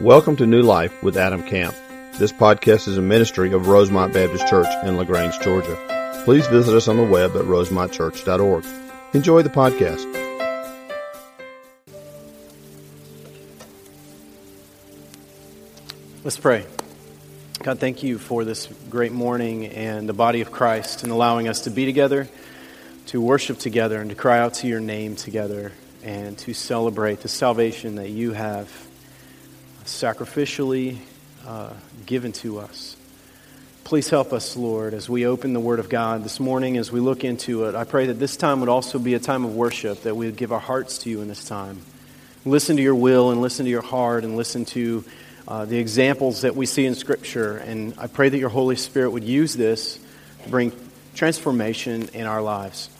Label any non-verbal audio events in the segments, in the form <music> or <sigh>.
Welcome to New Life with Adam Camp. This podcast is a ministry of Rosemont Baptist Church in LaGrange, Georgia. Please visit us on the web at rosemontchurch.org. Enjoy the podcast. Let's pray. God, thank you for this great morning and the body of Christ and allowing us to be together, to worship together, and to cry out to your name together and to celebrate the salvation that you have sacrificially uh, given to us. Please help us, Lord, as we open the Word of God this morning, as we look into it. I pray that this time would also be a time of worship, that we would give our hearts to you in this time. Listen to your will and listen to your heart and listen to uh, the examples that we see in Scripture. And I pray that your Holy Spirit would use this to bring transformation in our lives.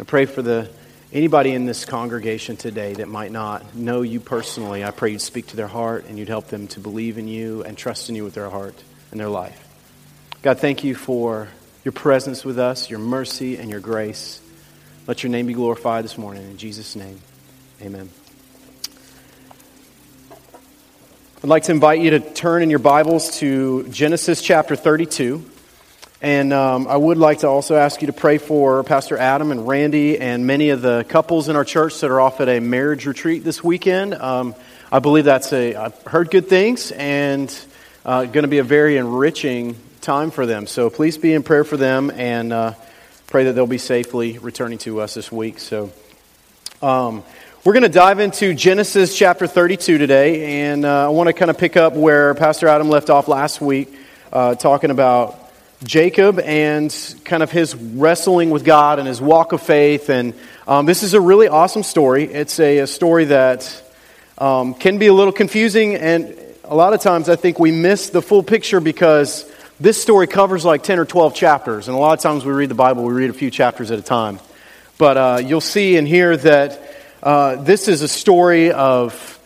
I pray for the anybody in this congregation today that might not know you personally. I pray you'd speak to their heart and you'd help them to believe in you and trust in you with their heart and their life. God, thank you for your presence with us, your mercy, and your grace. Let your name be glorified this morning. In Jesus' name, amen. I'd like to invite you to turn in your Bibles to Genesis chapter 32. And um, I would like to also ask you to pray for Pastor Adam and Randy and many of the couples in our church that are off at a marriage retreat this weekend. Um, I believe that's a, I've heard good things and uh, going to be a very enriching time for them. So please be in prayer for them and uh, pray that they'll be safely returning to us this week. So, um, we're going to dive into Genesis chapter 32 today, and uh, I want to kind of pick up where Pastor Adam left off last week, uh, talking about Jacob and kind of his wrestling with God and his walk of faith. And um, this is a really awesome story. It's a, a story that um, can be a little confusing, and a lot of times I think we miss the full picture because this story covers like 10 or 12 chapters. And a lot of times we read the Bible, we read a few chapters at a time. But uh, you'll see and hear that uh, this is a story of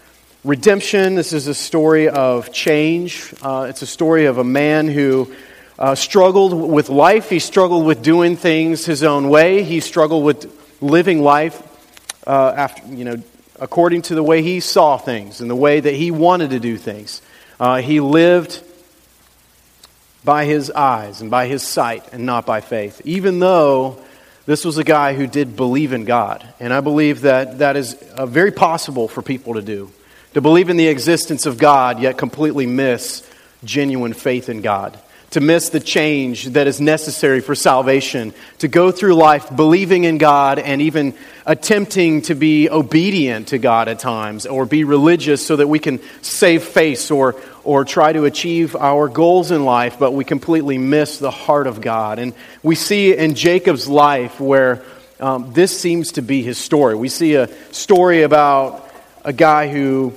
redemption. This is a story of change. Uh, it's a story of a man who uh, struggled with life. He struggled with doing things his own way. He struggled with living life uh, after, you know, according to the way he saw things and the way that he wanted to do things. Uh, he lived by his eyes and by his sight and not by faith, even though this was a guy who did believe in God. And I believe that that is uh, very possible for people to do. To believe in the existence of God, yet completely miss genuine faith in God. To miss the change that is necessary for salvation. To go through life believing in God and even attempting to be obedient to God at times or be religious so that we can save face or, or try to achieve our goals in life, but we completely miss the heart of God. And we see in Jacob's life where um, this seems to be his story. We see a story about a guy who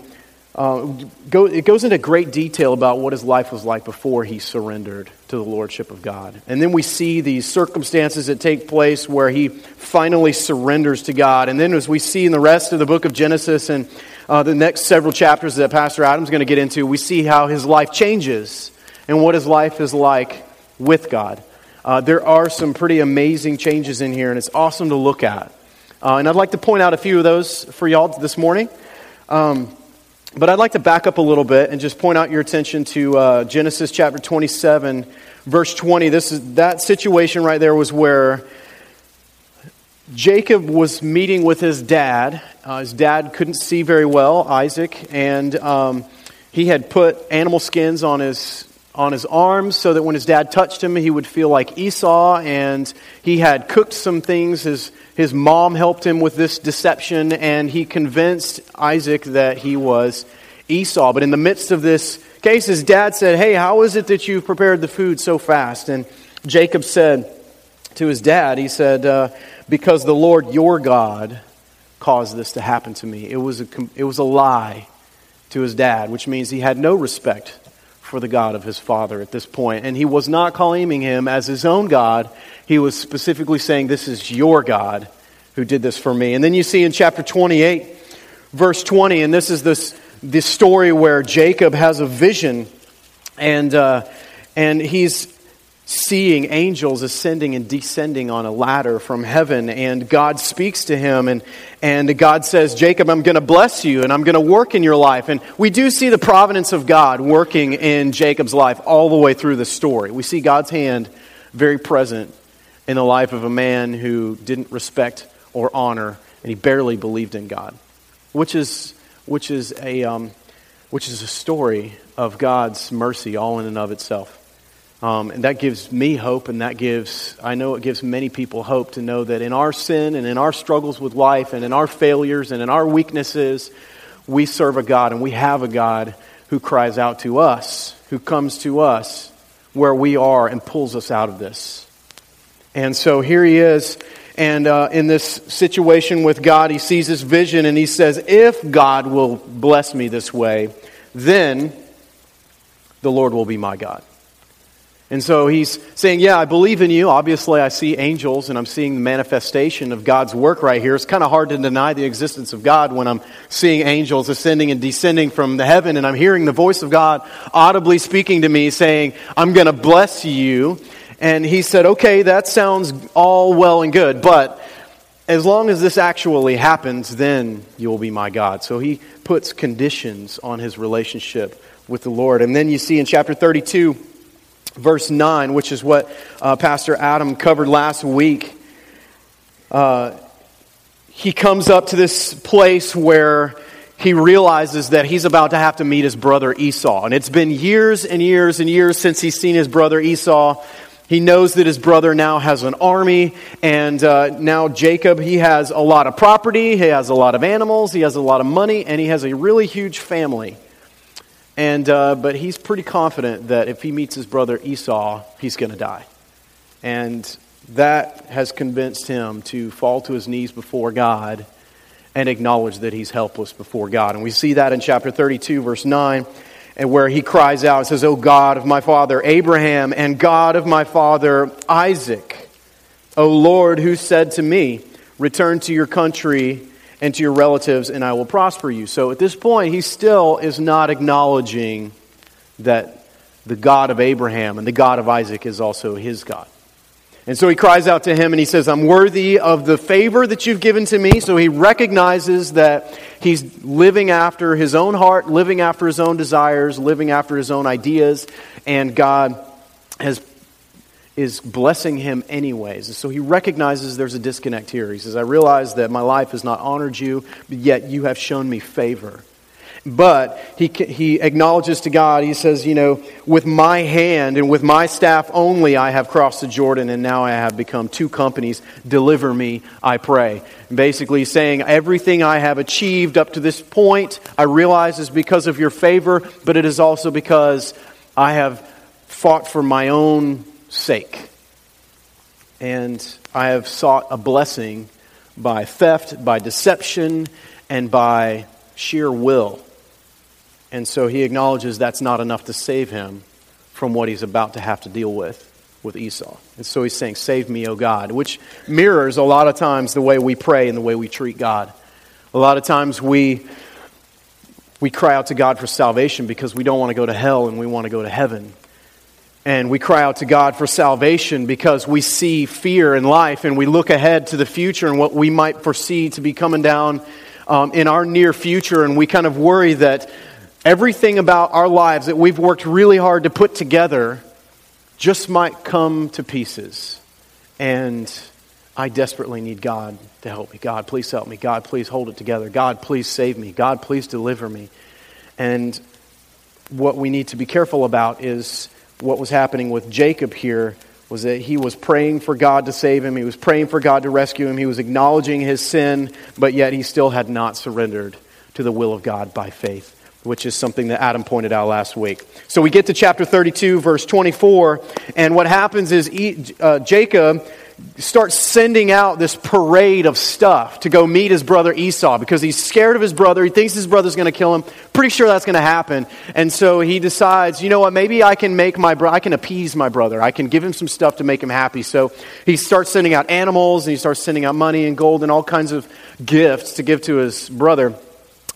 uh, go, it goes into great detail about what his life was like before he surrendered to the lordship of God. And then we see these circumstances that take place where he finally surrenders to God. And then, as we see in the rest of the book of Genesis and uh, the next several chapters that Pastor Adam's going to get into, we see how his life changes and what his life is like with God. Uh, there are some pretty amazing changes in here, and it's awesome to look at. Uh, and I'd like to point out a few of those for y'all this morning. Um, but I'd like to back up a little bit and just point out your attention to uh, Genesis chapter 27, verse 20. This is, that situation right there was where Jacob was meeting with his dad. Uh, his dad couldn't see very well, Isaac, and um, he had put animal skins on his on his arms so that when his dad touched him, he would feel like Esau. And he had cooked some things. His his mom helped him with this deception, and he convinced Isaac that he was Esau. But in the midst of this case, his dad said, "Hey, how is it that you've prepared the food so fast?" And Jacob said to his dad, he said. Uh, because the Lord your God caused this to happen to me. It was a, it was a lie to his dad, which means he had no respect for the God of his father at this point. And he was not claiming him as his own God. He was specifically saying, This is your God who did this for me. And then you see in chapter 28, verse 20, and this is this, this story where Jacob has a vision and, uh, and he's seeing angels ascending and descending on a ladder from heaven. And God speaks to him, and, and God says, Jacob, I'm going to bless you, and I'm going to work in your life. And we do see the providence of God working in Jacob's life all the way through the story. We see God's hand very present in the life of a man who didn't respect or honor, and he barely believed in God, which is, which is, a, um, which is a story of God's mercy all in and of itself. Um, and that gives me hope, and that gives, I know it gives many people hope to know that in our sin and in our struggles with life and in our failures and in our weaknesses, we serve a God and we have a God who cries out to us, who comes to us where we are and pulls us out of this. And so here he is, and uh, in this situation with God, he sees this vision and he says, If God will bless me this way, then the Lord will be my God. And so he's saying, Yeah, I believe in you. Obviously, I see angels and I'm seeing the manifestation of God's work right here. It's kind of hard to deny the existence of God when I'm seeing angels ascending and descending from the heaven and I'm hearing the voice of God audibly speaking to me saying, I'm going to bless you. And he said, Okay, that sounds all well and good, but as long as this actually happens, then you will be my God. So he puts conditions on his relationship with the Lord. And then you see in chapter 32, verse 9, which is what uh, Pastor Adam covered last week, uh, he comes up to this place where he realizes that he's about to have to meet his brother Esau. And it's been years and years and years since he's seen his brother Esau. He knows that his brother now has an army, and uh, now Jacob, he has a lot of property, he has a lot of animals, he has a lot of money, and he has a really huge family. And, uh, but he's pretty confident that if he meets his brother Esau, he's going to die. And that has convinced him to fall to his knees before God and acknowledge that he's helpless before God. And we see that in chapter 32, verse 9, and where he cries out and says, O God of my father Abraham and God of my father Isaac, O Lord, who said to me, Return to your country and to your relatives, and I will prosper you. So at this point, he still is not acknowledging that the God of Abraham and the God of Isaac is also his God. And so he cries out to him and he says, I'm worthy of the favor that you've given to me. So he recognizes that he's living after his own heart, living after his own desires, living after his own ideas, and God has is blessing him anyways. And so he recognizes there's a disconnect here. He says, I realize that my life has not honored you, but yet you have shown me favor. But he, he acknowledges to God, he says, You know, with my hand and with my staff only I have crossed the Jordan, and now I have become two companies. Deliver me, I pray. Basically, saying, Everything I have achieved up to this point, I realize is because of your favor, but it is also because I have fought for my own sake. And I have sought a blessing by theft, by deception, and by sheer will. And so he acknowledges that's not enough to save him from what he's about to have to deal with with Esau. And so he's saying, Save me, O God, which mirrors a lot of times the way we pray and the way we treat God. A lot of times we, we cry out to God for salvation because we don't want to go to hell and we want to go to heaven. And we cry out to God for salvation because we see fear in life and we look ahead to the future and what we might foresee to be coming down um, in our near future. And we kind of worry that everything about our lives that we've worked really hard to put together just might come to pieces. And I desperately need God to help me. God, please help me. God, please hold it together. God, please save me. God, please deliver me. And what we need to be careful about is what was happening with Jacob here was that he was praying for God to save him. He was praying for God to rescue him. He was acknowledging his sin, but yet he still had not surrendered to the will of God by faith, which is something that Adam pointed out last week. So we get to chapter 32, verse 24, and what happens is uh, Jacob starts sending out this parade of stuff to go meet his brother Esau because he's scared of his brother. He thinks his brother's going to kill him. Pretty sure that's going to happen. And so he decides, you know what, maybe I can make my brother, I can appease my brother. I can give him some stuff to make him happy. So he starts sending out animals and he starts sending out money and gold and all kinds of gifts to give to his brother.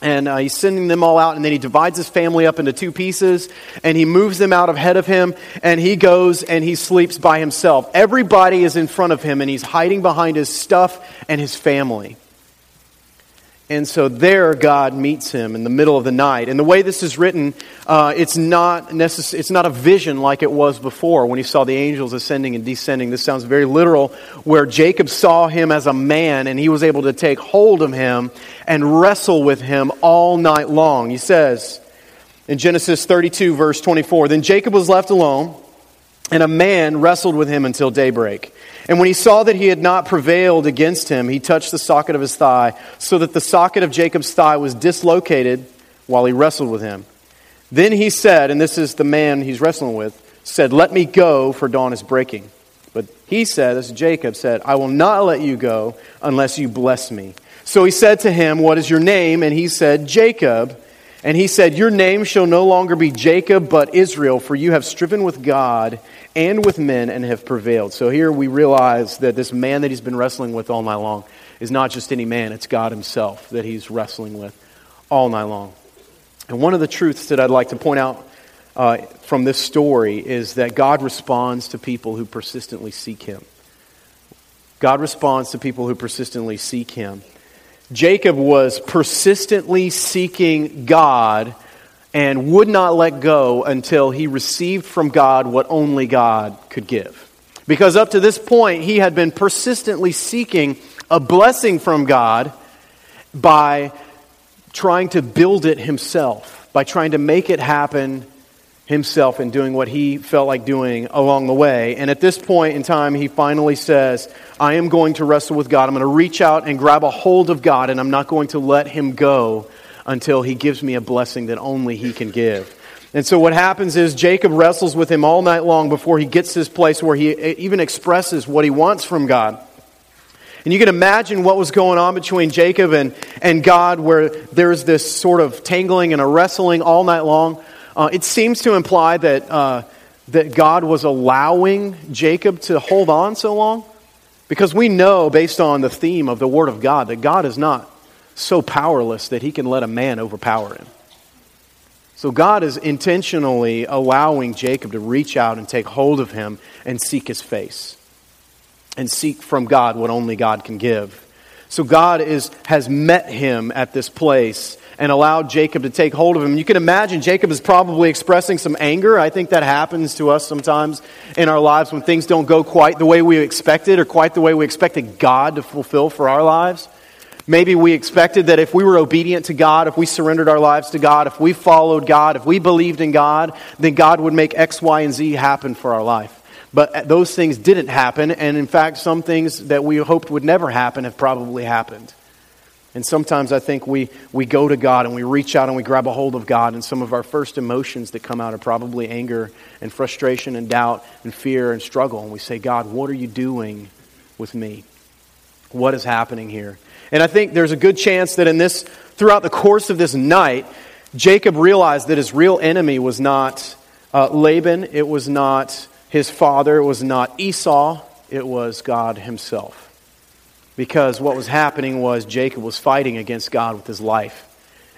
And uh, he's sending them all out and then he divides his family up into two pieces and he moves them out ahead of him and he goes and he sleeps by himself. Everybody is in front of him and he's hiding behind his stuff and his family and so there, God meets him in the middle of the night. And the way this is written, uh, it's, not necess- it's not a vision like it was before when he saw the angels ascending and descending. This sounds very literal, where Jacob saw him as a man and he was able to take hold of him and wrestle with him all night long. He says in Genesis 32, verse 24 Then Jacob was left alone, and a man wrestled with him until daybreak. And when he saw that he had not prevailed against him, he touched the socket of his thigh, so that the socket of Jacob's thigh was dislocated while he wrestled with him. Then he said, and this is the man he's wrestling with, said, Let me go, for dawn is breaking. But he said, as Jacob said, I will not let you go unless you bless me. So he said to him, What is your name? And he said, Jacob. And he said, Your name shall no longer be Jacob, but Israel, for you have striven with God and with men and have prevailed. So here we realize that this man that he's been wrestling with all night long is not just any man, it's God himself that he's wrestling with all night long. And one of the truths that I'd like to point out uh, from this story is that God responds to people who persistently seek him. God responds to people who persistently seek him. Jacob was persistently seeking God and would not let go until he received from God what only God could give. Because up to this point, he had been persistently seeking a blessing from God by trying to build it himself, by trying to make it happen himself and doing what he felt like doing along the way. And at this point in time, he finally says, I am going to wrestle with God. I'm going to reach out and grab a hold of God, and I'm not going to let him go until he gives me a blessing that only he can give. And so what happens is Jacob wrestles with him all night long before he gets to this place where he even expresses what he wants from God. And you can imagine what was going on between Jacob and, and God, where there's this sort of tangling and a wrestling all night long. Uh, it seems to imply that, uh, that God was allowing Jacob to hold on so long. Because we know, based on the theme of the Word of God, that God is not so powerless that he can let a man overpower him. So God is intentionally allowing Jacob to reach out and take hold of him and seek his face and seek from God what only God can give. So God is, has met him at this place and allowed Jacob to take hold of him. You can imagine Jacob is probably expressing some anger. I think that happens to us sometimes in our lives when things don't go quite the way we expected or quite the way we expected God to fulfill for our lives. Maybe we expected that if we were obedient to God, if we surrendered our lives to God, if we followed God, if we believed in God, then God would make X, Y, and Z happen for our life. But those things didn't happen, and in fact, some things that we hoped would never happen have probably happened. And sometimes I think we, we go to God and we reach out and we grab a hold of God, and some of our first emotions that come out are probably anger and frustration and doubt and fear and struggle. And we say, God, what are you doing with me? What is happening here? And I think there's a good chance that in this, throughout the course of this night, Jacob realized that his real enemy was not uh, Laban, it was not his father, it was not Esau, it was God himself. Because what was happening was Jacob was fighting against God with his life.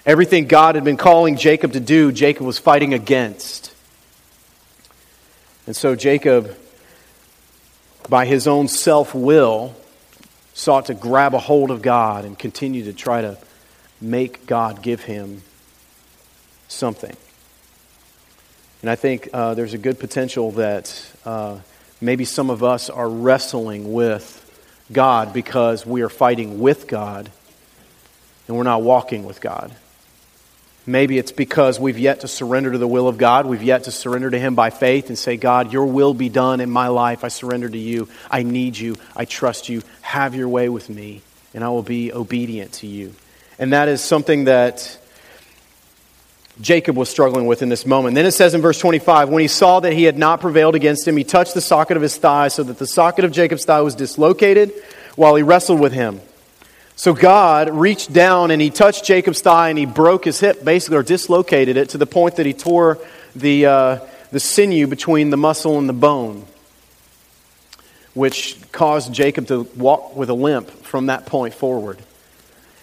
Everything God had been calling Jacob to do, Jacob was fighting against. And so Jacob, by his own self will, sought to grab a hold of God and continue to try to make God give him something. And I think uh, there's a good potential that uh, maybe some of us are wrestling with God because we are fighting with God and we're not walking with God. Maybe it's because we've yet to surrender to the will of God. We've yet to surrender to Him by faith and say, God, your will be done in my life. I surrender to you. I need you. I trust you. Have your way with me, and I will be obedient to you. And that is something that Jacob was struggling with in this moment. Then it says in verse 25 when he saw that he had not prevailed against him, he touched the socket of his thigh so that the socket of Jacob's thigh was dislocated while he wrestled with him. So God reached down and he touched Jacob's thigh and he broke his hip, basically, or dislocated it to the point that he tore the, uh, the sinew between the muscle and the bone, which caused Jacob to walk with a limp from that point forward.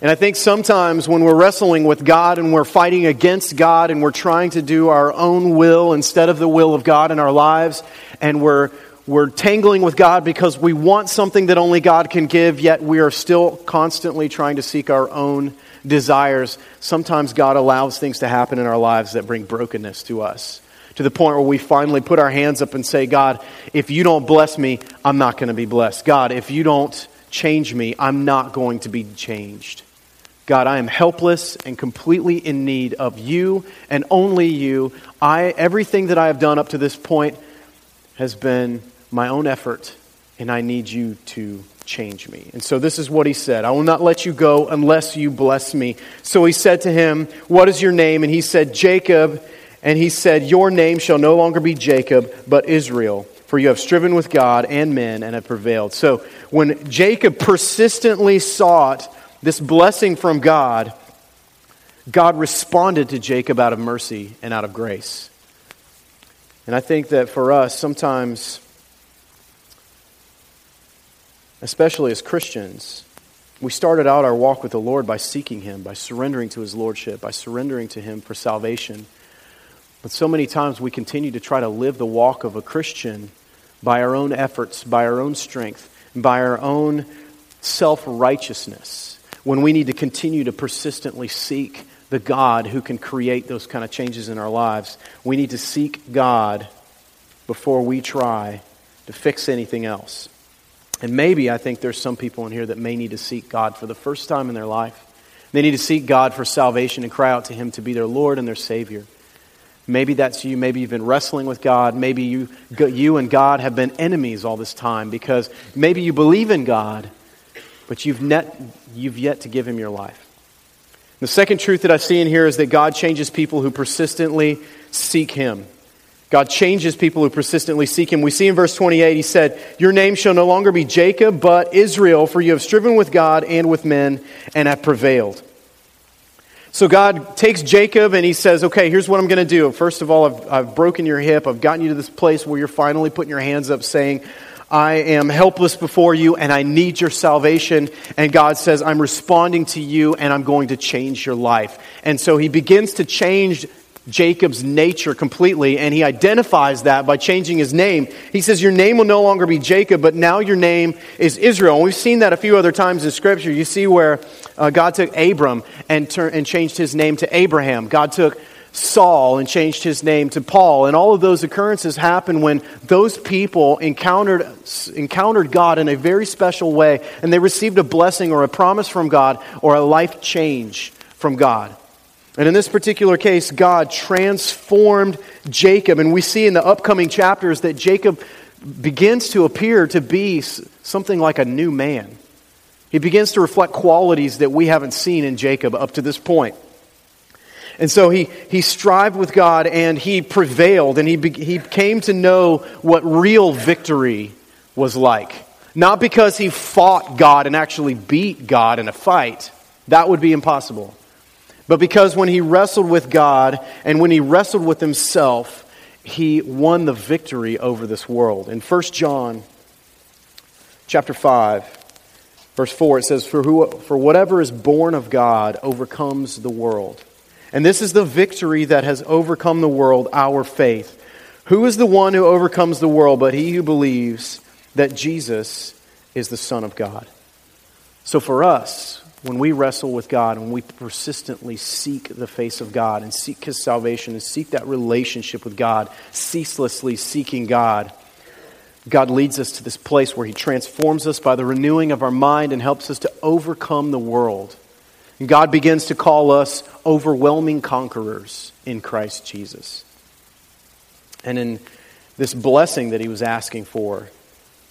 And I think sometimes when we're wrestling with God and we're fighting against God and we're trying to do our own will instead of the will of God in our lives, and we're, we're tangling with God because we want something that only God can give, yet we are still constantly trying to seek our own desires. Sometimes God allows things to happen in our lives that bring brokenness to us. To the point where we finally put our hands up and say, God, if you don't bless me, I'm not going to be blessed. God, if you don't change me, I'm not going to be changed. God, I am helpless and completely in need of you and only you. I, everything that I have done up to this point has been my own effort, and I need you to change me. And so this is what he said I will not let you go unless you bless me. So he said to him, What is your name? And he said, Jacob. And he said, Your name shall no longer be Jacob, but Israel. For you have striven with God and men and have prevailed. So when Jacob persistently sought this blessing from God, God responded to Jacob out of mercy and out of grace. And I think that for us, sometimes, especially as Christians, we started out our walk with the Lord by seeking Him, by surrendering to His Lordship, by surrendering to Him for salvation. But so many times we continue to try to live the walk of a Christian by our own efforts, by our own strength, by our own self righteousness when we need to continue to persistently seek the God who can create those kind of changes in our lives. We need to seek God before we try to fix anything else. And maybe I think there's some people in here that may need to seek God for the first time in their life. They need to seek God for salvation and cry out to Him to be their Lord and their Savior. Maybe that's you. Maybe you've been wrestling with God. Maybe you, you and God have been enemies all this time because maybe you believe in God, but you've, net, you've yet to give him your life. The second truth that I see in here is that God changes people who persistently seek him. God changes people who persistently seek him. We see in verse 28, he said, Your name shall no longer be Jacob, but Israel, for you have striven with God and with men and have prevailed. So God takes Jacob and he says, Okay, here's what I'm going to do. First of all, I've, I've broken your hip. I've gotten you to this place where you're finally putting your hands up saying, I am helpless before you and I need your salvation. And God says, I'm responding to you and I'm going to change your life. And so he begins to change Jacob's nature completely, and he identifies that by changing his name. He says, Your name will no longer be Jacob, but now your name is Israel. And we've seen that a few other times in Scripture. You see where uh, God took Abram and, tur- and changed his name to Abraham. God took Saul and changed his name to Paul. And all of those occurrences happened when those people encountered, encountered God in a very special way and they received a blessing or a promise from God or a life change from God. And in this particular case, God transformed Jacob. And we see in the upcoming chapters that Jacob begins to appear to be something like a new man. He begins to reflect qualities that we haven't seen in Jacob up to this point. And so he, he strived with God and he prevailed and he, be, he came to know what real victory was like. Not because he fought God and actually beat God in a fight, that would be impossible. But because when he wrestled with God and when he wrestled with himself, he won the victory over this world. In 1 John chapter 5, verse 4, it says, For, who, for whatever is born of God overcomes the world. And this is the victory that has overcome the world, our faith. Who is the one who overcomes the world but he who believes that Jesus is the Son of God? So for us, when we wrestle with God, and we persistently seek the face of God and seek His salvation and seek that relationship with God, ceaselessly seeking God, God leads us to this place where He transforms us by the renewing of our mind and helps us to overcome the world God begins to call us overwhelming conquerors in Christ Jesus. And in this blessing that he was asking for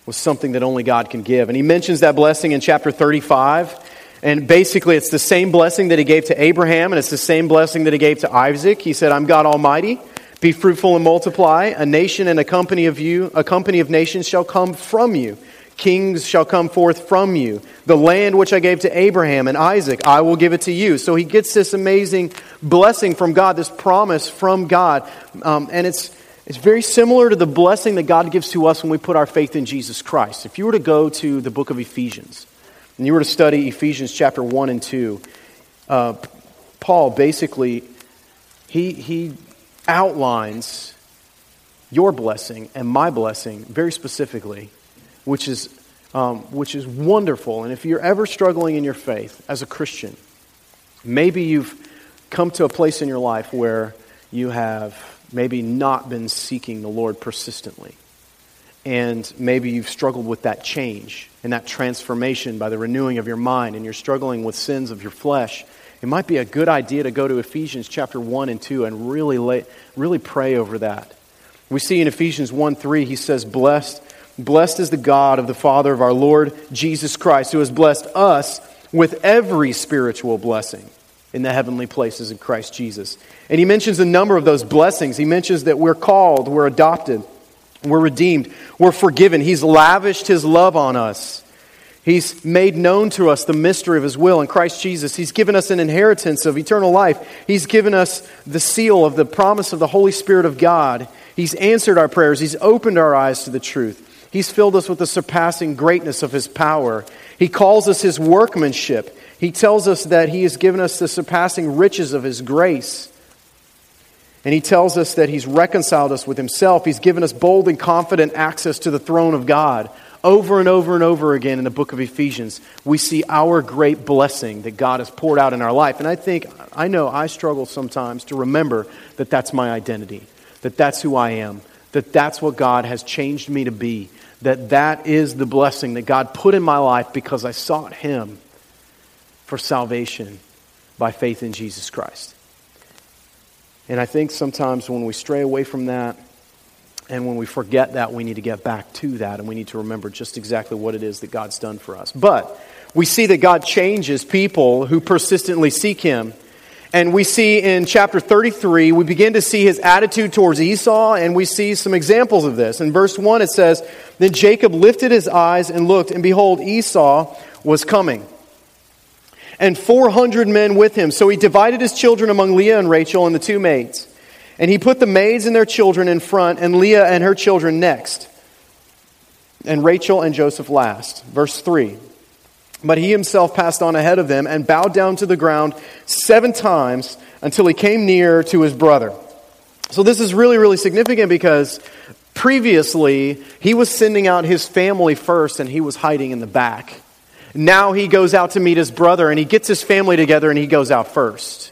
was something that only God can give. And he mentions that blessing in chapter 35. And basically, it's the same blessing that he gave to Abraham, and it's the same blessing that he gave to Isaac. He said, I'm God Almighty. Be fruitful and multiply. A nation and a company of you, a company of nations shall come from you. Kings shall come forth from you. The land which I gave to Abraham and Isaac, I will give it to you. So he gets this amazing blessing from God, this promise from God. Um, and it's, it's very similar to the blessing that God gives to us when we put our faith in Jesus Christ. If you were to go to the book of Ephesians, and you were to study Ephesians chapter 1 and 2, uh, Paul basically he, he outlines your blessing and my blessing very specifically, which is, um, which is wonderful. And if you're ever struggling in your faith as a Christian, maybe you've come to a place in your life where you have maybe not been seeking the Lord persistently. And maybe you've struggled with that change and that transformation by the renewing of your mind, and you're struggling with sins of your flesh it might be a good idea to go to Ephesians chapter 1 and 2 and really, lay, really pray over that. We see in Ephesians 1 3, he says, Blessed, blessed is the God of the Father of our Lord Jesus Christ, who has blessed us with every spiritual blessing in the heavenly places in Christ Jesus. And he mentions a number of those blessings. He mentions that we're called, we're adopted, we're redeemed, we're forgiven. He's lavished his love on us. He's made known to us the mystery of His will in Christ Jesus. He's given us an inheritance of eternal life. He's given us the seal of the promise of the Holy Spirit of God. He's answered our prayers. He's opened our eyes to the truth. He's filled us with the surpassing greatness of His power. He calls us His workmanship. He tells us that He has given us the surpassing riches of His grace. And He tells us that He's reconciled us with Himself. He's given us bold and confident access to the throne of God. Over and over and over again in the book of Ephesians, we see our great blessing that God has poured out in our life. And I think, I know I struggle sometimes to remember that that's my identity, that that's who I am, that that's what God has changed me to be, that that is the blessing that God put in my life because I sought Him for salvation by faith in Jesus Christ. And I think sometimes when we stray away from that, and when we forget that, we need to get back to that and we need to remember just exactly what it is that God's done for us. But we see that God changes people who persistently seek Him. And we see in chapter 33, we begin to see his attitude towards Esau, and we see some examples of this. In verse 1, it says, Then Jacob lifted his eyes and looked, and behold, Esau was coming, and 400 men with him. So he divided his children among Leah and Rachel and the two maids. And he put the maids and their children in front, and Leah and her children next, and Rachel and Joseph last. Verse 3. But he himself passed on ahead of them and bowed down to the ground seven times until he came near to his brother. So this is really, really significant because previously he was sending out his family first and he was hiding in the back. Now he goes out to meet his brother and he gets his family together and he goes out first.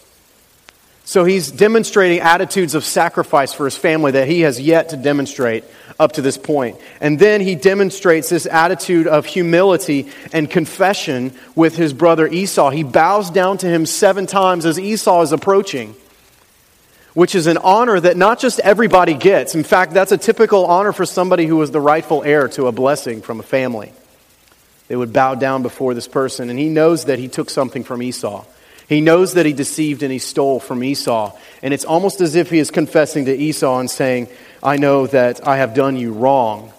So he's demonstrating attitudes of sacrifice for his family that he has yet to demonstrate up to this point. And then he demonstrates this attitude of humility and confession with his brother Esau. He bows down to him seven times as Esau is approaching, which is an honor that not just everybody gets. In fact, that's a typical honor for somebody who was the rightful heir to a blessing from a family. They would bow down before this person, and he knows that he took something from Esau. He knows that he deceived and he stole from Esau. And it's almost as if he is confessing to Esau and saying, I know that I have done you wrong,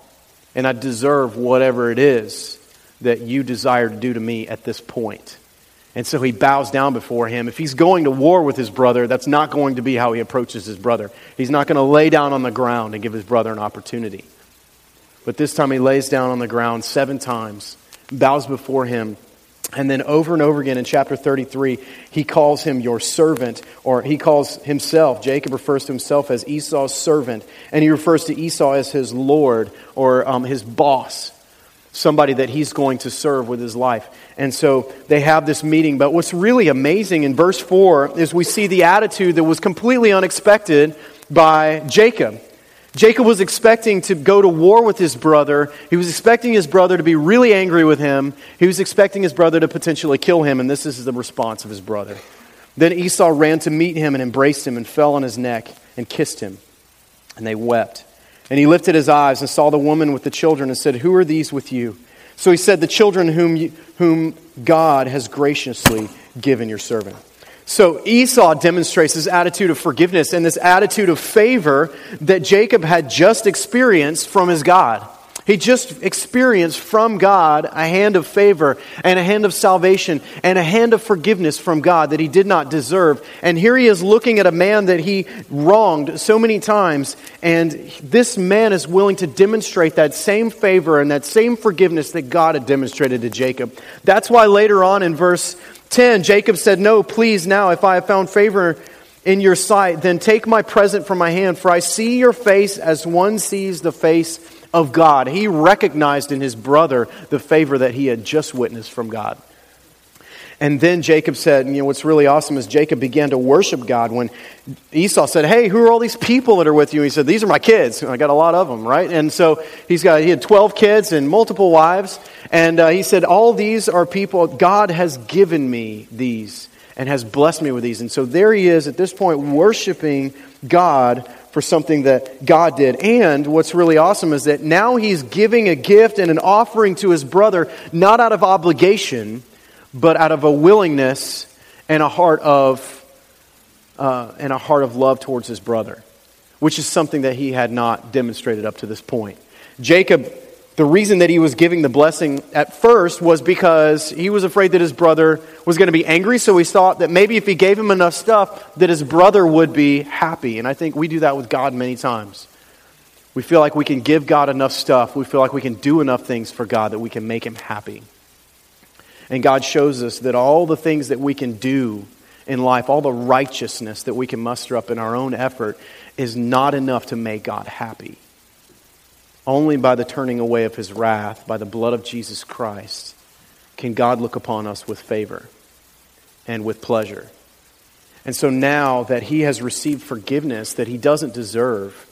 and I deserve whatever it is that you desire to do to me at this point. And so he bows down before him. If he's going to war with his brother, that's not going to be how he approaches his brother. He's not going to lay down on the ground and give his brother an opportunity. But this time he lays down on the ground seven times, bows before him, and then over and over again in chapter 33, he calls him your servant, or he calls himself, Jacob refers to himself as Esau's servant, and he refers to Esau as his Lord or um, his boss, somebody that he's going to serve with his life. And so they have this meeting. But what's really amazing in verse 4 is we see the attitude that was completely unexpected by Jacob. Jacob was expecting to go to war with his brother. He was expecting his brother to be really angry with him. He was expecting his brother to potentially kill him, and this is the response of his brother. Then Esau ran to meet him and embraced him and fell on his neck and kissed him. And they wept. And he lifted his eyes and saw the woman with the children and said, Who are these with you? So he said, The children whom, you, whom God has graciously given your servant. So Esau demonstrates this attitude of forgiveness and this attitude of favor that Jacob had just experienced from his God. He just experienced from God a hand of favor and a hand of salvation and a hand of forgiveness from God that he did not deserve. And here he is looking at a man that he wronged so many times. And this man is willing to demonstrate that same favor and that same forgiveness that God had demonstrated to Jacob. That's why later on in verse 10, Jacob said, No, please now, if I have found favor in your sight, then take my present from my hand, for I see your face as one sees the face of God. He recognized in his brother the favor that he had just witnessed from God. And then Jacob said, you know, what's really awesome is Jacob began to worship God when Esau said, Hey, who are all these people that are with you? he said, These are my kids. I got a lot of them, right? And so he's got, he had 12 kids and multiple wives. And uh, he said, All these are people, God has given me these and has blessed me with these. And so there he is at this point worshiping God for something that God did. And what's really awesome is that now he's giving a gift and an offering to his brother, not out of obligation, but out of a willingness and a heart of uh, and a heart of love towards his brother, which is something that he had not demonstrated up to this point. Jacob the reason that he was giving the blessing at first was because he was afraid that his brother was going to be angry. So he thought that maybe if he gave him enough stuff, that his brother would be happy. And I think we do that with God many times. We feel like we can give God enough stuff. We feel like we can do enough things for God that we can make him happy. And God shows us that all the things that we can do in life, all the righteousness that we can muster up in our own effort, is not enough to make God happy. Only by the turning away of his wrath, by the blood of Jesus Christ, can God look upon us with favor and with pleasure. And so now that he has received forgiveness that he doesn't deserve,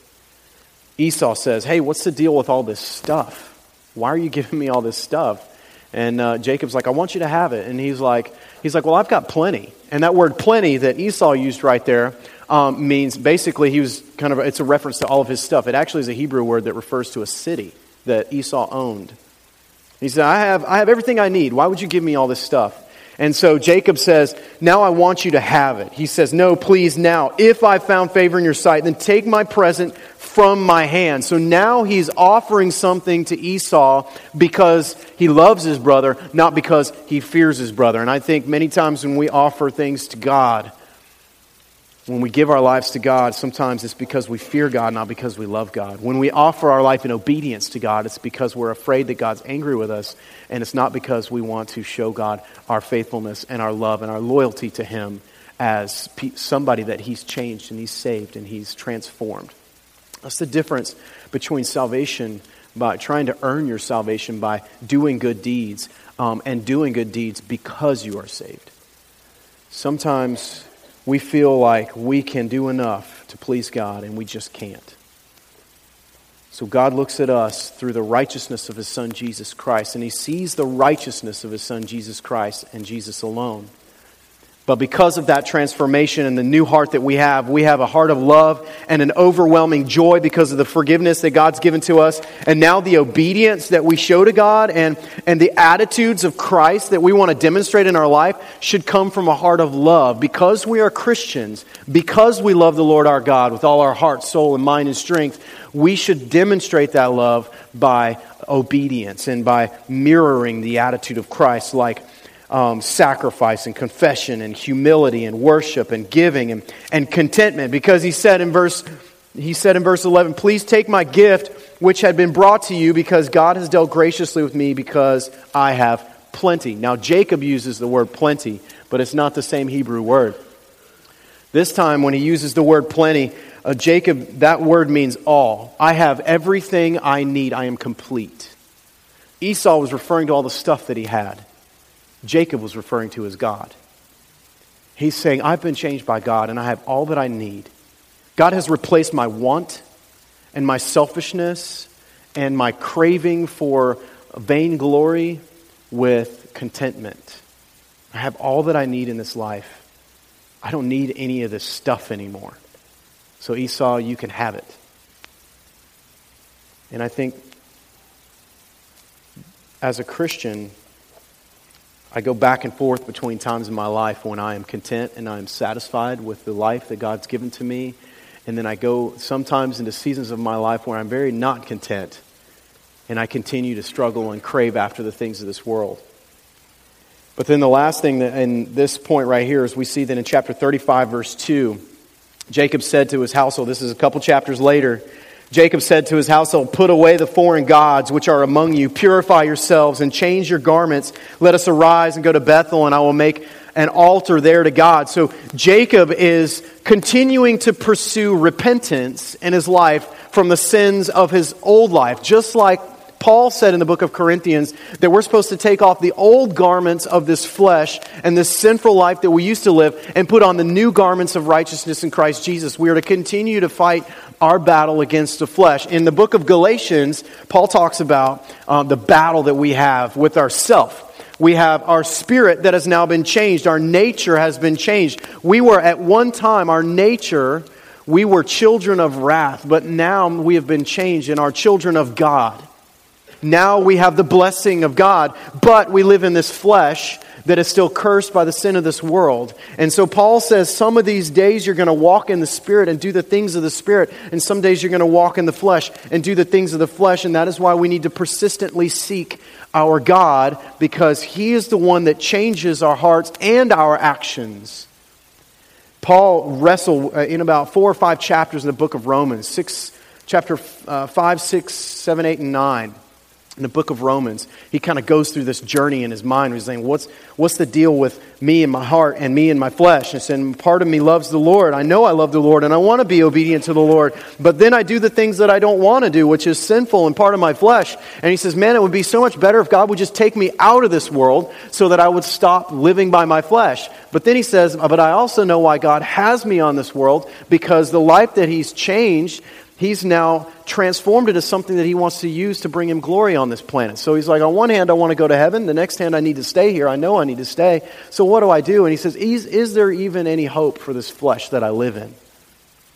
Esau says, Hey, what's the deal with all this stuff? Why are you giving me all this stuff? And uh, Jacob's like, I want you to have it. And he's like, he's like, Well, I've got plenty. And that word plenty that Esau used right there um, means basically he was kind of, it's a reference to all of his stuff. It actually is a Hebrew word that refers to a city that Esau owned. He said, I have, I have everything I need. Why would you give me all this stuff? And so Jacob says, Now I want you to have it. He says, No, please, now, if I found favor in your sight, then take my present from my hand. So now he's offering something to Esau because he loves his brother, not because he fears his brother. And I think many times when we offer things to God, when we give our lives to God, sometimes it's because we fear God, not because we love God. When we offer our life in obedience to God, it's because we're afraid that God's angry with us, and it's not because we want to show God our faithfulness and our love and our loyalty to Him as somebody that He's changed and He's saved and He's transformed. That's the difference between salvation by trying to earn your salvation by doing good deeds um, and doing good deeds because you are saved. Sometimes we feel like we can do enough to please God, and we just can't. So God looks at us through the righteousness of His Son Jesus Christ, and He sees the righteousness of His Son Jesus Christ and Jesus alone. But because of that transformation and the new heart that we have, we have a heart of love and an overwhelming joy because of the forgiveness that God's given to us. And now the obedience that we show to God and, and the attitudes of Christ that we want to demonstrate in our life should come from a heart of love. Because we are Christians, because we love the Lord our God with all our heart, soul, and mind and strength, we should demonstrate that love by obedience and by mirroring the attitude of Christ like um, sacrifice and confession and humility and worship and giving and, and contentment. Because he said in verse he said in verse 11 please take my gift which had been brought to you because god has dealt graciously with me because i have plenty. Now jacob uses the word plenty but it's not the same hebrew word. This time when he uses the word plenty uh, jacob that word means all. I have everything i need. I am complete. Esau was referring to all the stuff that he had Jacob was referring to as God. He's saying, I've been changed by God and I have all that I need. God has replaced my want and my selfishness and my craving for vainglory with contentment. I have all that I need in this life. I don't need any of this stuff anymore. So, Esau, you can have it. And I think as a Christian, I go back and forth between times in my life when I am content and I am satisfied with the life that God's given to me. And then I go sometimes into seasons of my life where I'm very not content and I continue to struggle and crave after the things of this world. But then the last thing that in this point right here is we see that in chapter 35, verse 2, Jacob said to his household, this is a couple chapters later, Jacob said to his household, Put away the foreign gods which are among you, purify yourselves, and change your garments. Let us arise and go to Bethel, and I will make an altar there to God. So Jacob is continuing to pursue repentance in his life from the sins of his old life, just like Paul said in the book of Corinthians that we're supposed to take off the old garments of this flesh and this sinful life that we used to live and put on the new garments of righteousness in Christ Jesus. We are to continue to fight our battle against the flesh. In the book of Galatians, Paul talks about um, the battle that we have with ourself. We have our spirit that has now been changed. Our nature has been changed. We were at one time, our nature, we were children of wrath, but now we have been changed and are children of God. Now we have the blessing of God, but we live in this flesh that is still cursed by the sin of this world. And so Paul says some of these days you're going to walk in the Spirit and do the things of the Spirit, and some days you're going to walk in the flesh and do the things of the flesh. And that is why we need to persistently seek our God because He is the one that changes our hearts and our actions. Paul wrestled uh, in about four or five chapters in the book of Romans, six, chapter uh, 5, 6, 7, 8, and 9 in the book of Romans, he kind of goes through this journey in his mind. He's saying, what's, what's the deal with me and my heart and me and my flesh? And saying, part of me loves the Lord. I know I love the Lord and I want to be obedient to the Lord. But then I do the things that I don't want to do, which is sinful and part of my flesh. And he says, man, it would be so much better if God would just take me out of this world so that I would stop living by my flesh. But then he says, but I also know why God has me on this world because the life that he's changed he's now transformed as something that he wants to use to bring him glory on this planet. So he's like, on one hand, I want to go to heaven. The next hand, I need to stay here. I know I need to stay. So what do I do? And he says, is, is there even any hope for this flesh that I live in?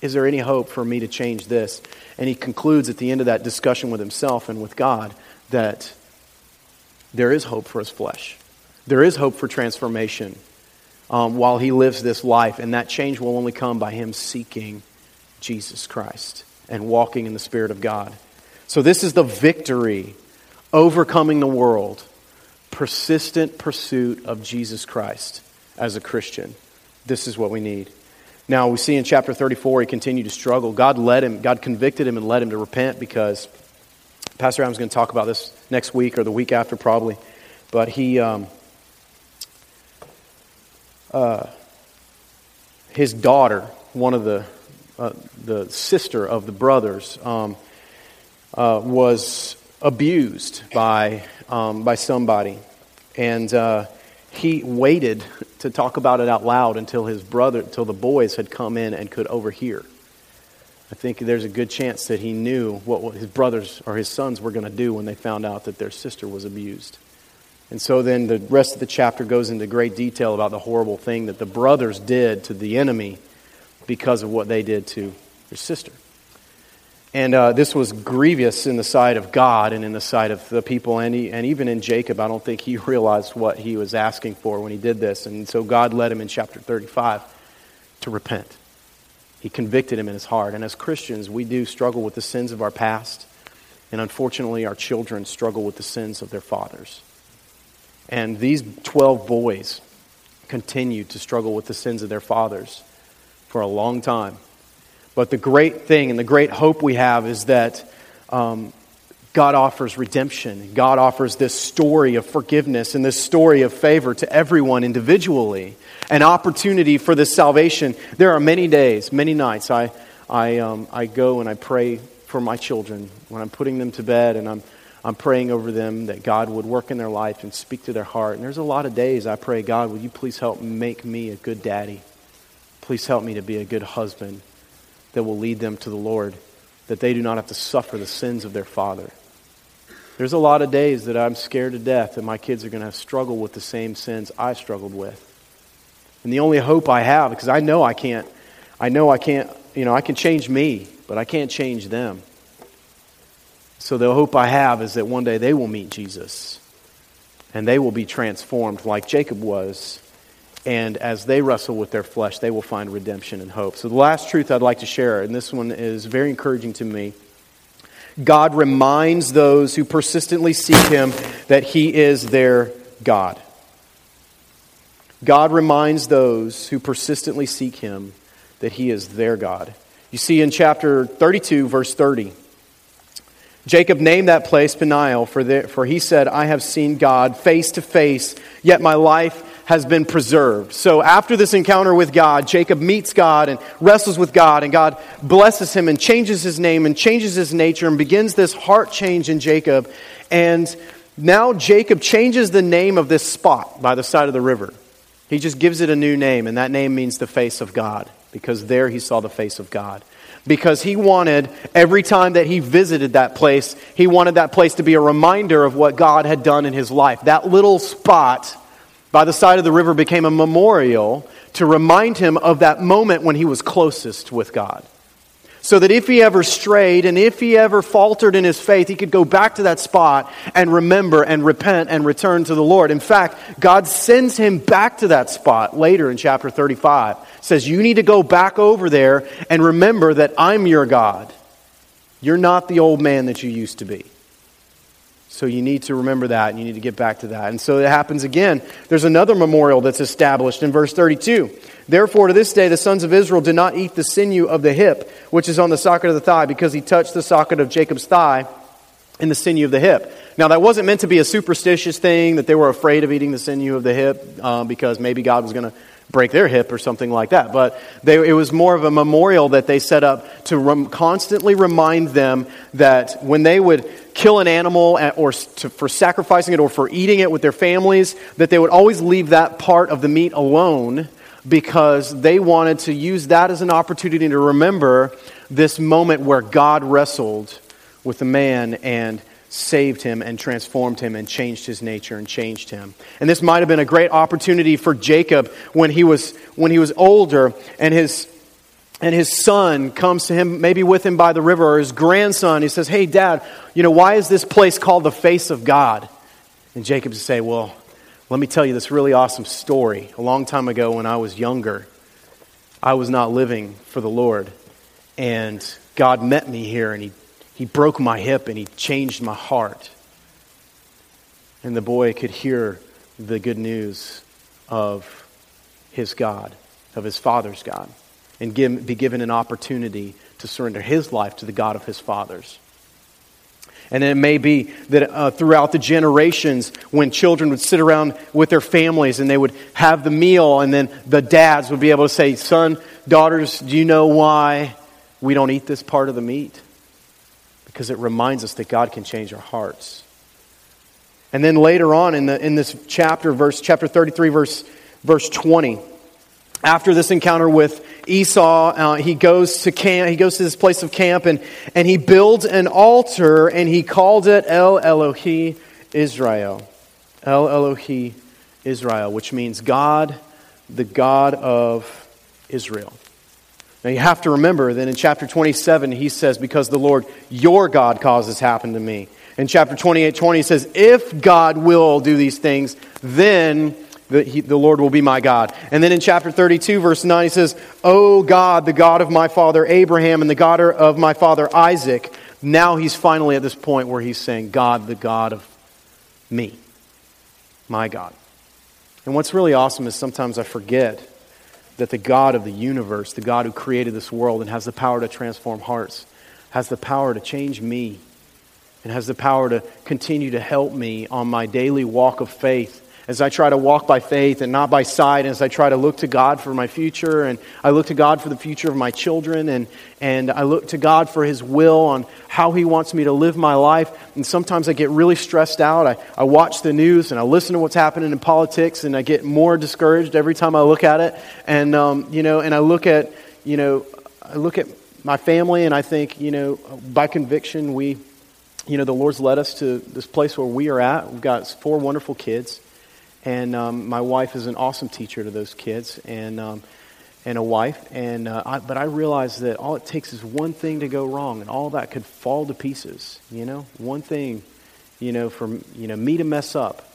Is there any hope for me to change this? And he concludes at the end of that discussion with himself and with God that there is hope for his flesh. There is hope for transformation um, while he lives this life, and that change will only come by him seeking Jesus Christ and walking in the Spirit of God. So, this is the victory, overcoming the world, persistent pursuit of Jesus Christ as a Christian. This is what we need. Now, we see in chapter 34, he continued to struggle. God led him, God convicted him and led him to repent because Pastor Adam's going to talk about this next week or the week after, probably. But he, um, uh, his daughter, one of the uh, the sister of the brothers, um, uh, was abused by, um, by somebody. And uh, he waited to talk about it out loud until his brother, until the boys had come in and could overhear. I think there's a good chance that he knew what his brothers or his sons were going to do when they found out that their sister was abused. And so then the rest of the chapter goes into great detail about the horrible thing that the brothers did to the enemy because of what they did to their sister. And uh, this was grievous in the sight of God and in the sight of the people, and, he, and even in Jacob. I don't think he <laughs> realized what he was asking for when he did this. And so God led him in chapter 35 to repent. He convicted him in his heart. And as Christians, we do struggle with the sins of our past. And unfortunately, our children struggle with the sins of their fathers. And these 12 boys continue to struggle with the sins of their fathers for a long time. But the great thing and the great hope we have is that um, God offers redemption. God offers this story of forgiveness and this story of favor to everyone individually, an opportunity for this salvation. There are many days, many nights I, I, um, I go and I pray for my children when I'm putting them to bed and I'm, I'm praying over them that God would work in their life and speak to their heart. And there's a lot of days I pray, God, will you please help make me a good daddy? Please help me to be a good husband that will lead them to the Lord, that they do not have to suffer the sins of their father. There's a lot of days that I'm scared to death that my kids are going to struggle with the same sins I struggled with. And the only hope I have, because I know I can't, I know I can't, you know, I can change me, but I can't change them. So the hope I have is that one day they will meet Jesus and they will be transformed like Jacob was and as they wrestle with their flesh, they will find redemption and hope. So, the last truth I'd like to share, and this one is very encouraging to me, God reminds those who persistently seek him that he is their God. God reminds those who persistently seek him that he is their God. You see in chapter 32, verse 30, Jacob named that place Peniel, for, the, for he said, I have seen God face to face, yet my life has been preserved. So after this encounter with God, Jacob meets God and wrestles with God, and God blesses him and changes his name and changes his nature and begins this heart change in Jacob. And now Jacob changes the name of this spot by the side of the river. He just gives it a new name, and that name means the face of God, because there he saw the face of God because he wanted, every time that he visited that place, he wanted that place to be a reminder of what God had done in his life. That little spot by the side of the river became a memorial to remind him of that moment when he was closest with God. So that if he ever strayed and if he ever faltered in his faith, he could go back to that spot and remember and repent and return to the Lord. In fact, God sends him back to that spot later in chapter 35. says, You need to go back over there and remember that I'm your God. You're not the old man that you used to be. So you need to remember that and you need to get back to that. And so it happens again. There's another memorial that's established in verse 32. Therefore, to this day, the sons of Israel did not eat the sinew of the hip, which is on the socket of the thigh, because he touched the socket of Jacob's thigh in the sinew of the hip. Now, that wasn't meant to be a superstitious thing that they were afraid of eating the sinew of the hip uh, because maybe God was going to break their hip or something like that. But they, it was more of a memorial that they set up to rem, constantly remind them that when they would kill an animal or to, for sacrificing it or for eating it with their families, that they would always leave that part of the meat alone because they wanted to use that as an opportunity to remember this moment where God wrestled with the man and saved him and transformed him and changed his nature and changed him. And this might have been a great opportunity for Jacob when he was when he was older and his and his son comes to him maybe with him by the river or his grandson he says, "Hey dad, you know why is this place called the face of God?" And Jacob would say, "Well, let me tell you this really awesome story. A long time ago when I was younger, I was not living for the Lord and God met me here and he he broke my hip and he changed my heart. And the boy could hear the good news of his God, of his father's God, and give, be given an opportunity to surrender his life to the God of his fathers. And it may be that uh, throughout the generations, when children would sit around with their families and they would have the meal, and then the dads would be able to say, Son, daughters, do you know why we don't eat this part of the meat? Because it reminds us that God can change our hearts. And then later on in, the, in this chapter, verse, chapter 33, verse, verse 20, after this encounter with Esau, uh, he goes to camp, he goes to this place of camp and, and he builds an altar and he called it El Elohi Israel. El Elohi Israel, which means God, the God of Israel. Now you have to remember that in chapter 27, he says, Because the Lord your God causes happen to me. In chapter 28, 20, he says, If God will do these things, then the, he, the Lord will be my God. And then in chapter 32, verse 9, he says, O God, the God of my father Abraham and the God of my father Isaac. Now he's finally at this point where he's saying, God, the God of me, my God. And what's really awesome is sometimes I forget that the God of the universe, the God who created this world and has the power to transform hearts, has the power to change me, and has the power to continue to help me on my daily walk of faith as I try to walk by faith and not by sight, as I try to look to God for my future, and I look to God for the future of my children, and, and I look to God for His will on how He wants me to live my life. And sometimes I get really stressed out. I, I watch the news and I listen to what's happening in politics, and I get more discouraged every time I look at it. And, um, you know, and I look at, you know, I look at my family, and I think, you know, by conviction, we, you know, the Lord's led us to this place where we are at. We've got four wonderful kids. And um, my wife is an awesome teacher to those kids and, um, and a wife. And, uh, I, but I realized that all it takes is one thing to go wrong and all that could fall to pieces, you know? One thing, you know, for you know, me to mess up.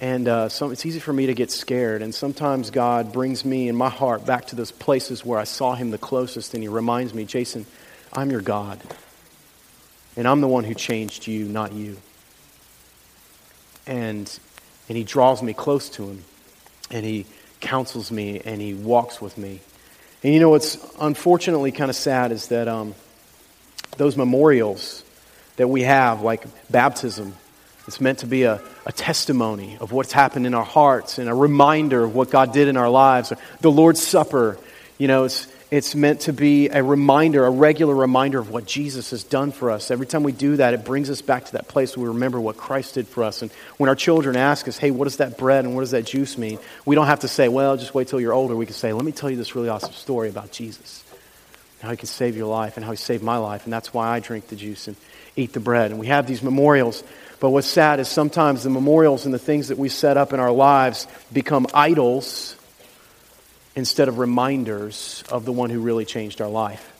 And uh, so it's easy for me to get scared. And sometimes God brings me in my heart back to those places where I saw Him the closest. And He reminds me, Jason, I'm your God. And I'm the one who changed you, not you. And, and he draws me close to him. And he counsels me and he walks with me. And you know what's unfortunately kind of sad is that um, those memorials that we have, like baptism, it's meant to be a, a testimony of what's happened in our hearts and a reminder of what God did in our lives. The Lord's Supper, you know, it's, it's meant to be a reminder, a regular reminder of what Jesus has done for us. Every time we do that, it brings us back to that place where we remember what Christ did for us. And when our children ask us, hey, what does that bread and what does that juice mean? We don't have to say, well, just wait till you're older. We can say, let me tell you this really awesome story about Jesus, how he can save your life and how he saved my life. And that's why I drink the juice and eat the bread. And we have these memorials. But what's sad is sometimes the memorials and the things that we set up in our lives become idols instead of reminders of the one who really changed our life.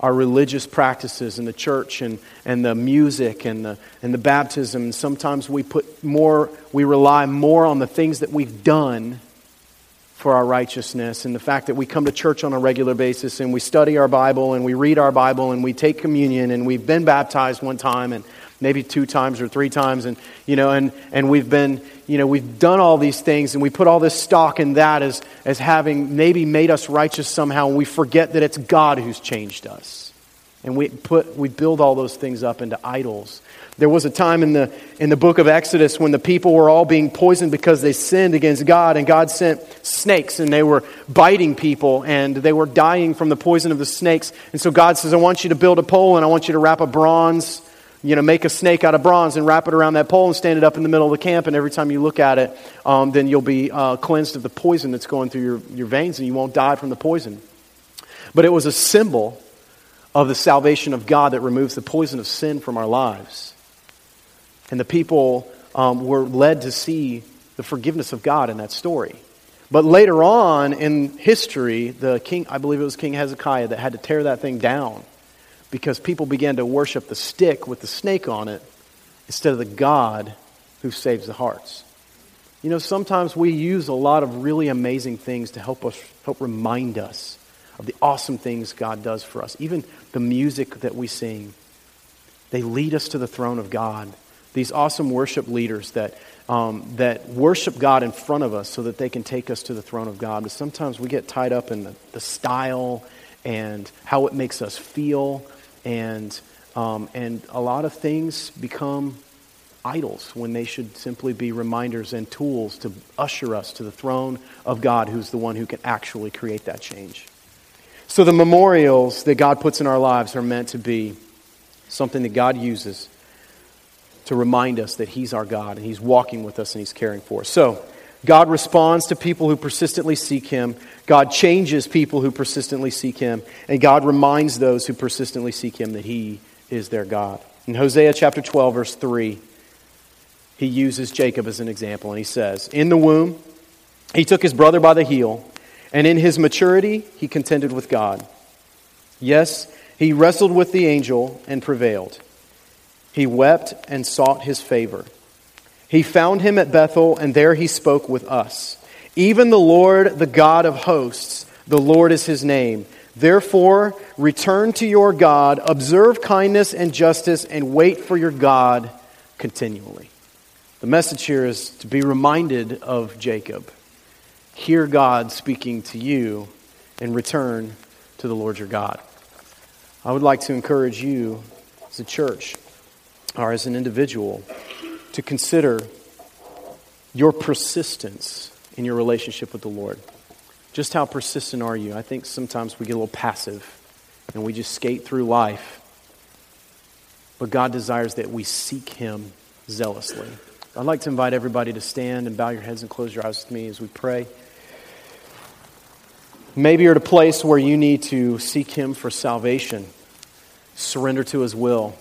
Our religious practices in the church and, and the music and the, and the baptism, and sometimes we put more, we rely more on the things that we've done for our righteousness and the fact that we come to church on a regular basis and we study our Bible and we read our Bible and we take communion and we've been baptized one time and maybe two times or three times and you know and, and we've been you know we've done all these things and we put all this stock in that as as having maybe made us righteous somehow and we forget that it's god who's changed us. And we put we build all those things up into idols. There was a time in the in the book of exodus when the people were all being poisoned because they sinned against god and god sent snakes and they were biting people and they were dying from the poison of the snakes. And so god says i want you to build a pole and i want you to wrap a bronze you know, make a snake out of bronze and wrap it around that pole and stand it up in the middle of the camp. And every time you look at it, um, then you'll be uh, cleansed of the poison that's going through your, your veins and you won't die from the poison. But it was a symbol of the salvation of God that removes the poison of sin from our lives. And the people um, were led to see the forgiveness of God in that story. But later on in history, the king, I believe it was King Hezekiah, that had to tear that thing down because people began to worship the stick with the snake on it instead of the God who saves the hearts. You know, sometimes we use a lot of really amazing things to help us help remind us of the awesome things God does for us. Even the music that we sing, they lead us to the throne of God. These awesome worship leaders that um, that worship God in front of us so that they can take us to the throne of God. But sometimes we get tied up in the, the style and how it makes us feel and, um, and a lot of things become idols when they should simply be reminders and tools to usher us to the throne of God, who's the one who can actually create that change. So, the memorials that God puts in our lives are meant to be something that God uses to remind us that He's our God and He's walking with us and He's caring for us. So, God responds to people who persistently seek Him. God changes people who persistently seek Him. And God reminds those who persistently seek Him that He is their God. In Hosea chapter 12, verse 3, he uses Jacob as an example, and he says, In the womb, he took his brother by the heel, and in his maturity, he contended with God. Yes, he wrestled with the angel and prevailed. He wept and sought his favor. He found him at Bethel, and there he spoke with us. Even the Lord, the God of hosts, the Lord is his name. Therefore, return to your God, observe kindness and justice, and wait for your God continually. The message here is to be reminded of Jacob. Hear God speaking to you and return to the Lord your God. I would like to encourage you as a church or as an individual to consider your persistence in your relationship with the Lord. Just how persistent are you? I think sometimes we get a little passive and we just skate through life. But God desires that we seek Him zealously. I'd like to invite everybody to stand and bow your heads and close your eyes with me as we pray. Maybe you're at a place where you need to seek Him for salvation, surrender to His will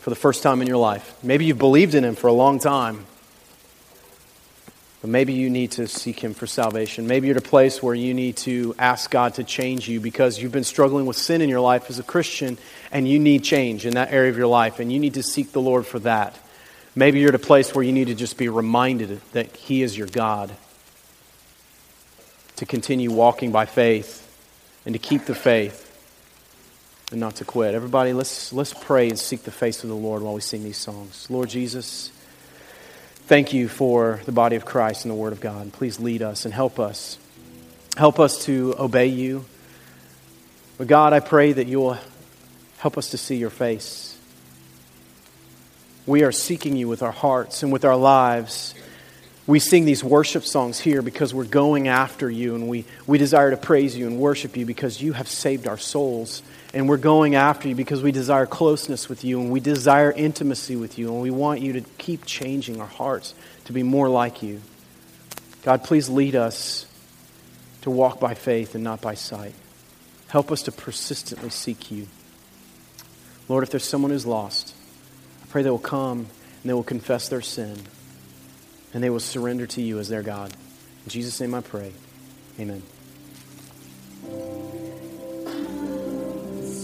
for the first time in your life. Maybe you've believed in Him for a long time, but maybe you need to seek Him for salvation. Maybe you're at a place where you need to ask God to change you because you've been struggling with sin in your life as a Christian and you need change in that area of your life and you need to seek the Lord for that. Maybe you're at a place where you need to just be reminded that He is your God. To continue walking by faith and to keep the faith and not to quit. Everybody, let's, let's pray and seek the face of the Lord while we sing these songs. Lord Jesus, thank you for the body of Christ and the Word of God. Please lead us and help us. Help us to obey you. But God, I pray that you'll help us to see your face. We are seeking you with our hearts and with our lives. We sing these worship songs here because we're going after you and we, we desire to praise you and worship you because you have saved our souls. And we're going after you because we desire closeness with you and we desire intimacy with you and we want you to keep changing our hearts to be more like you. God, please lead us to walk by faith and not by sight. Help us to persistently seek you. Lord, if there's someone who's lost, I pray they will come and they will confess their sin and they will surrender to you as their God. In Jesus' name I pray. Amen.